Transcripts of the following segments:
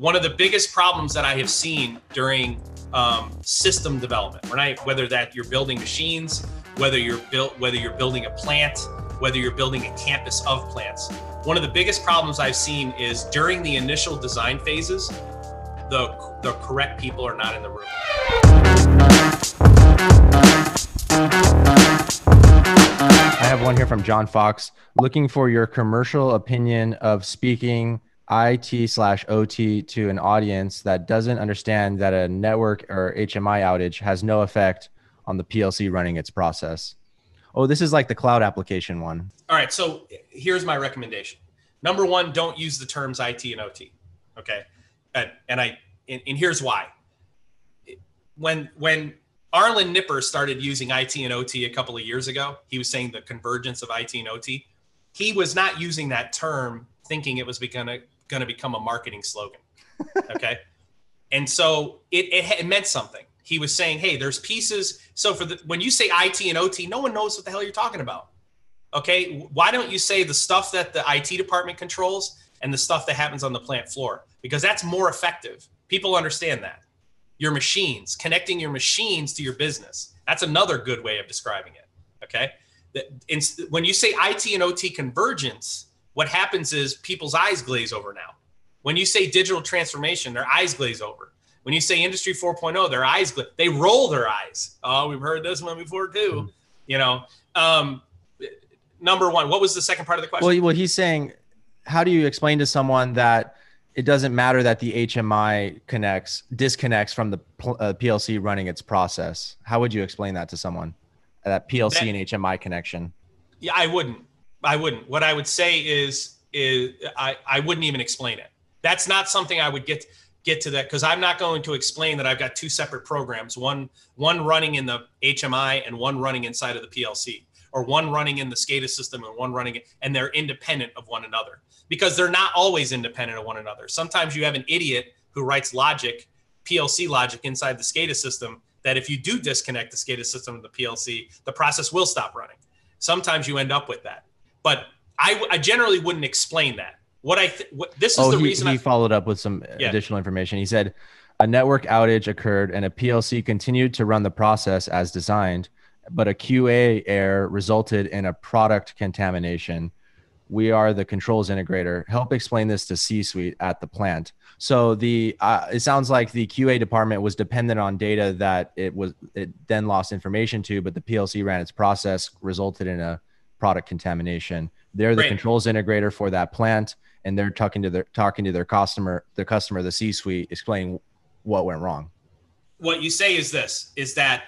one of the biggest problems that I have seen during um, system development, I, whether that you're building machines, whether you're built, whether you're building a plant, whether you're building a campus of plants, one of the biggest problems I've seen is during the initial design phases, the the correct people are not in the room. I have one here from John Fox looking for your commercial opinion of speaking IT slash OT to an audience that doesn't understand that a network or HMI outage has no effect on the PLC running its process. Oh, this is like the cloud application one. All right. So here's my recommendation. Number one, don't use the terms IT and OT. Okay. And, and I, and, and here's why. When, when Arlen Nipper started using IT and OT a couple of years ago, he was saying the convergence of IT and OT. He was not using that term thinking it was going to going to become a marketing slogan. Okay. and so it, it, it, meant something. He was saying, hey, there's pieces. So for the, when you say IT and OT, no one knows what the hell you're talking about. Okay. Why don't you say the stuff that the IT department controls and the stuff that happens on the plant floor? Because that's more effective. People understand that. Your machines, connecting your machines to your business. That's another good way of describing it. Okay. When you say IT and OT convergence, what happens is people's eyes glaze over now. When you say digital transformation, their eyes glaze over. When you say industry 4.0, their eyes gla- they roll their eyes. Oh, we've heard this one before too. Mm-hmm. You know, um, number one, what was the second part of the question? Well, well, he's saying, how do you explain to someone that it doesn't matter that the HMI connects disconnects from the uh, PLC running its process? How would you explain that to someone? That PLC that, and HMI connection. Yeah, I wouldn't. I wouldn't. What I would say is is I, I wouldn't even explain it. That's not something I would get get to that because I'm not going to explain that I've got two separate programs, one one running in the HMI and one running inside of the PLC, or one running in the SCADA system and one running and they're independent of one another because they're not always independent of one another. Sometimes you have an idiot who writes logic, PLC logic inside the SCADA system that if you do disconnect the SCADA system from the PLC, the process will stop running. Sometimes you end up with that. But I, I generally wouldn't explain that. What I th- what, this is oh, the he, reason he I, followed up with some yeah. additional information. He said a network outage occurred and a PLC continued to run the process as designed, but a QA error resulted in a product contamination. We are the controls integrator. Help explain this to C-suite at the plant. So the uh, it sounds like the QA department was dependent on data that it was it then lost information to, but the PLC ran its process, resulted in a product contamination. They're the controls integrator for that plant, and they're talking to their talking to their customer, the customer, the C-suite, explaining what went wrong. What you say is this: is that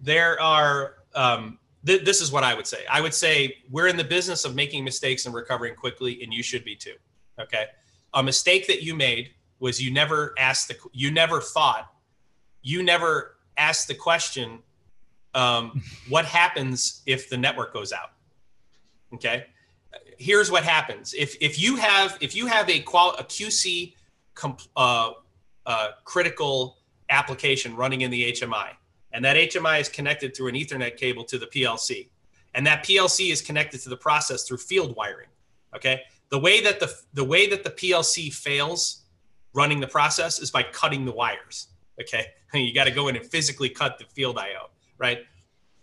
there are. Um, th- this is what I would say. I would say we're in the business of making mistakes and recovering quickly, and you should be too. Okay, a mistake that you made was you never asked the you never thought you never asked the question um, what happens if the network goes out Okay. Here's what happens. If, if you have, if you have a qual a QC comp, uh, uh, critical application running in the HMI, and that HMI is connected through an ethernet cable to the PLC, and that PLC is connected to the process through field wiring. Okay. The way that the, the way that the PLC fails running the process is by cutting the wires. Okay. You got to go in and physically cut the field IO, right?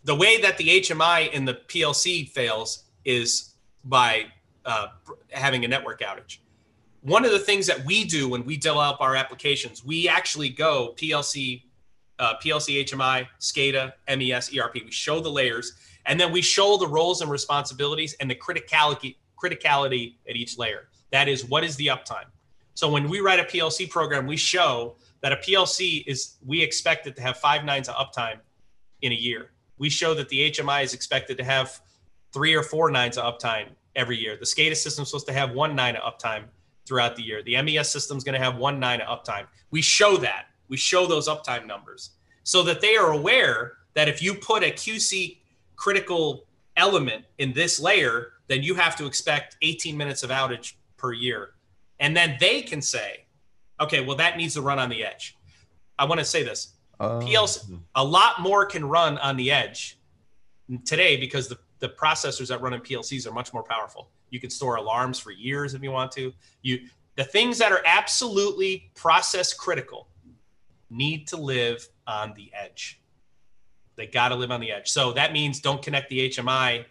The way that the HMI in the PLC fails is by uh, having a network outage. One of the things that we do when we develop our applications, we actually go PLC, uh, PLC, HMI, SCADA, MES, ERP. We show the layers, and then we show the roles and responsibilities and the criticality criticality at each layer. That is, what is the uptime? So when we write a PLC program, we show that a PLC is we expect it to have five nines of uptime in a year. We show that the HMI is expected to have three or four nines of uptime every year. The SCADA system is supposed to have one nine of uptime throughout the year. The MES system is going to have one nine of uptime. We show that. We show those uptime numbers so that they are aware that if you put a QC critical element in this layer, then you have to expect 18 minutes of outage per year. And then they can say, okay, well, that needs to run on the edge. I want to say this. Uh, PLC, a lot more can run on the edge today because the the processors that run in PLCs are much more powerful. You can store alarms for years if you want to. You The things that are absolutely process critical need to live on the edge. They got to live on the edge. So that means don't connect the HMI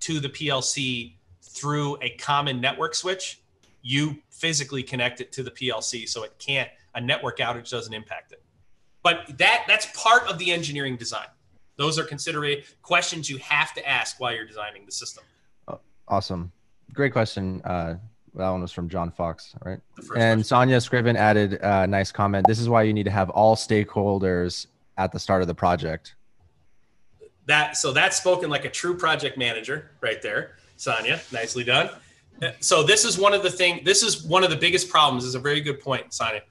to the PLC through a common network switch. You physically connect it to the PLC so it can't a network outage doesn't impact it. But that that's part of the engineering design. Those are considered questions you have to ask while you're designing the system. Awesome. Great question. Uh, that one was from John Fox, right? And question. Sonia Scriven added a nice comment. This is why you need to have all stakeholders at the start of the project. That so that's spoken like a true project manager right there, Sonia. Nicely done. So this is one of the thing. This is one of the biggest problems. This is a very good point, Sonia.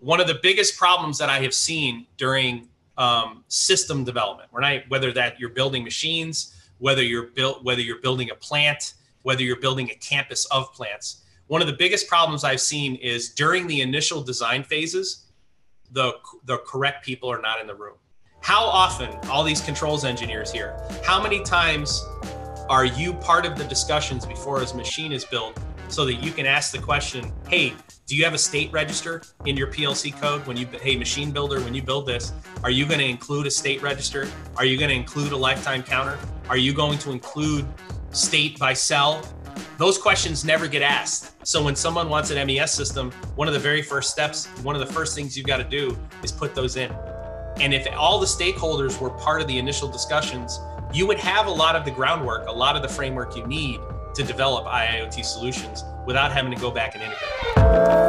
One of the biggest problems that I have seen during um, system development, when I whether that you're building machines, whether you're built, whether you're building a plant, whether you're building a campus of plants. One of the biggest problems I've seen is during the initial design phases, the the correct people are not in the room. How often, all these controls engineers here, how many times are you part of the discussions before a machine is built so that you can ask the question, hey, do you have a state register in your PLC code when you, hey, machine builder, when you build this, are you going to include a state register? Are you going to include a lifetime counter? Are you going to include state by cell? Those questions never get asked. So when someone wants an MES system, one of the very first steps, one of the first things you've got to do is put those in. And if all the stakeholders were part of the initial discussions, you would have a lot of the groundwork, a lot of the framework you need to develop IIoT solutions without having to go back and integrate.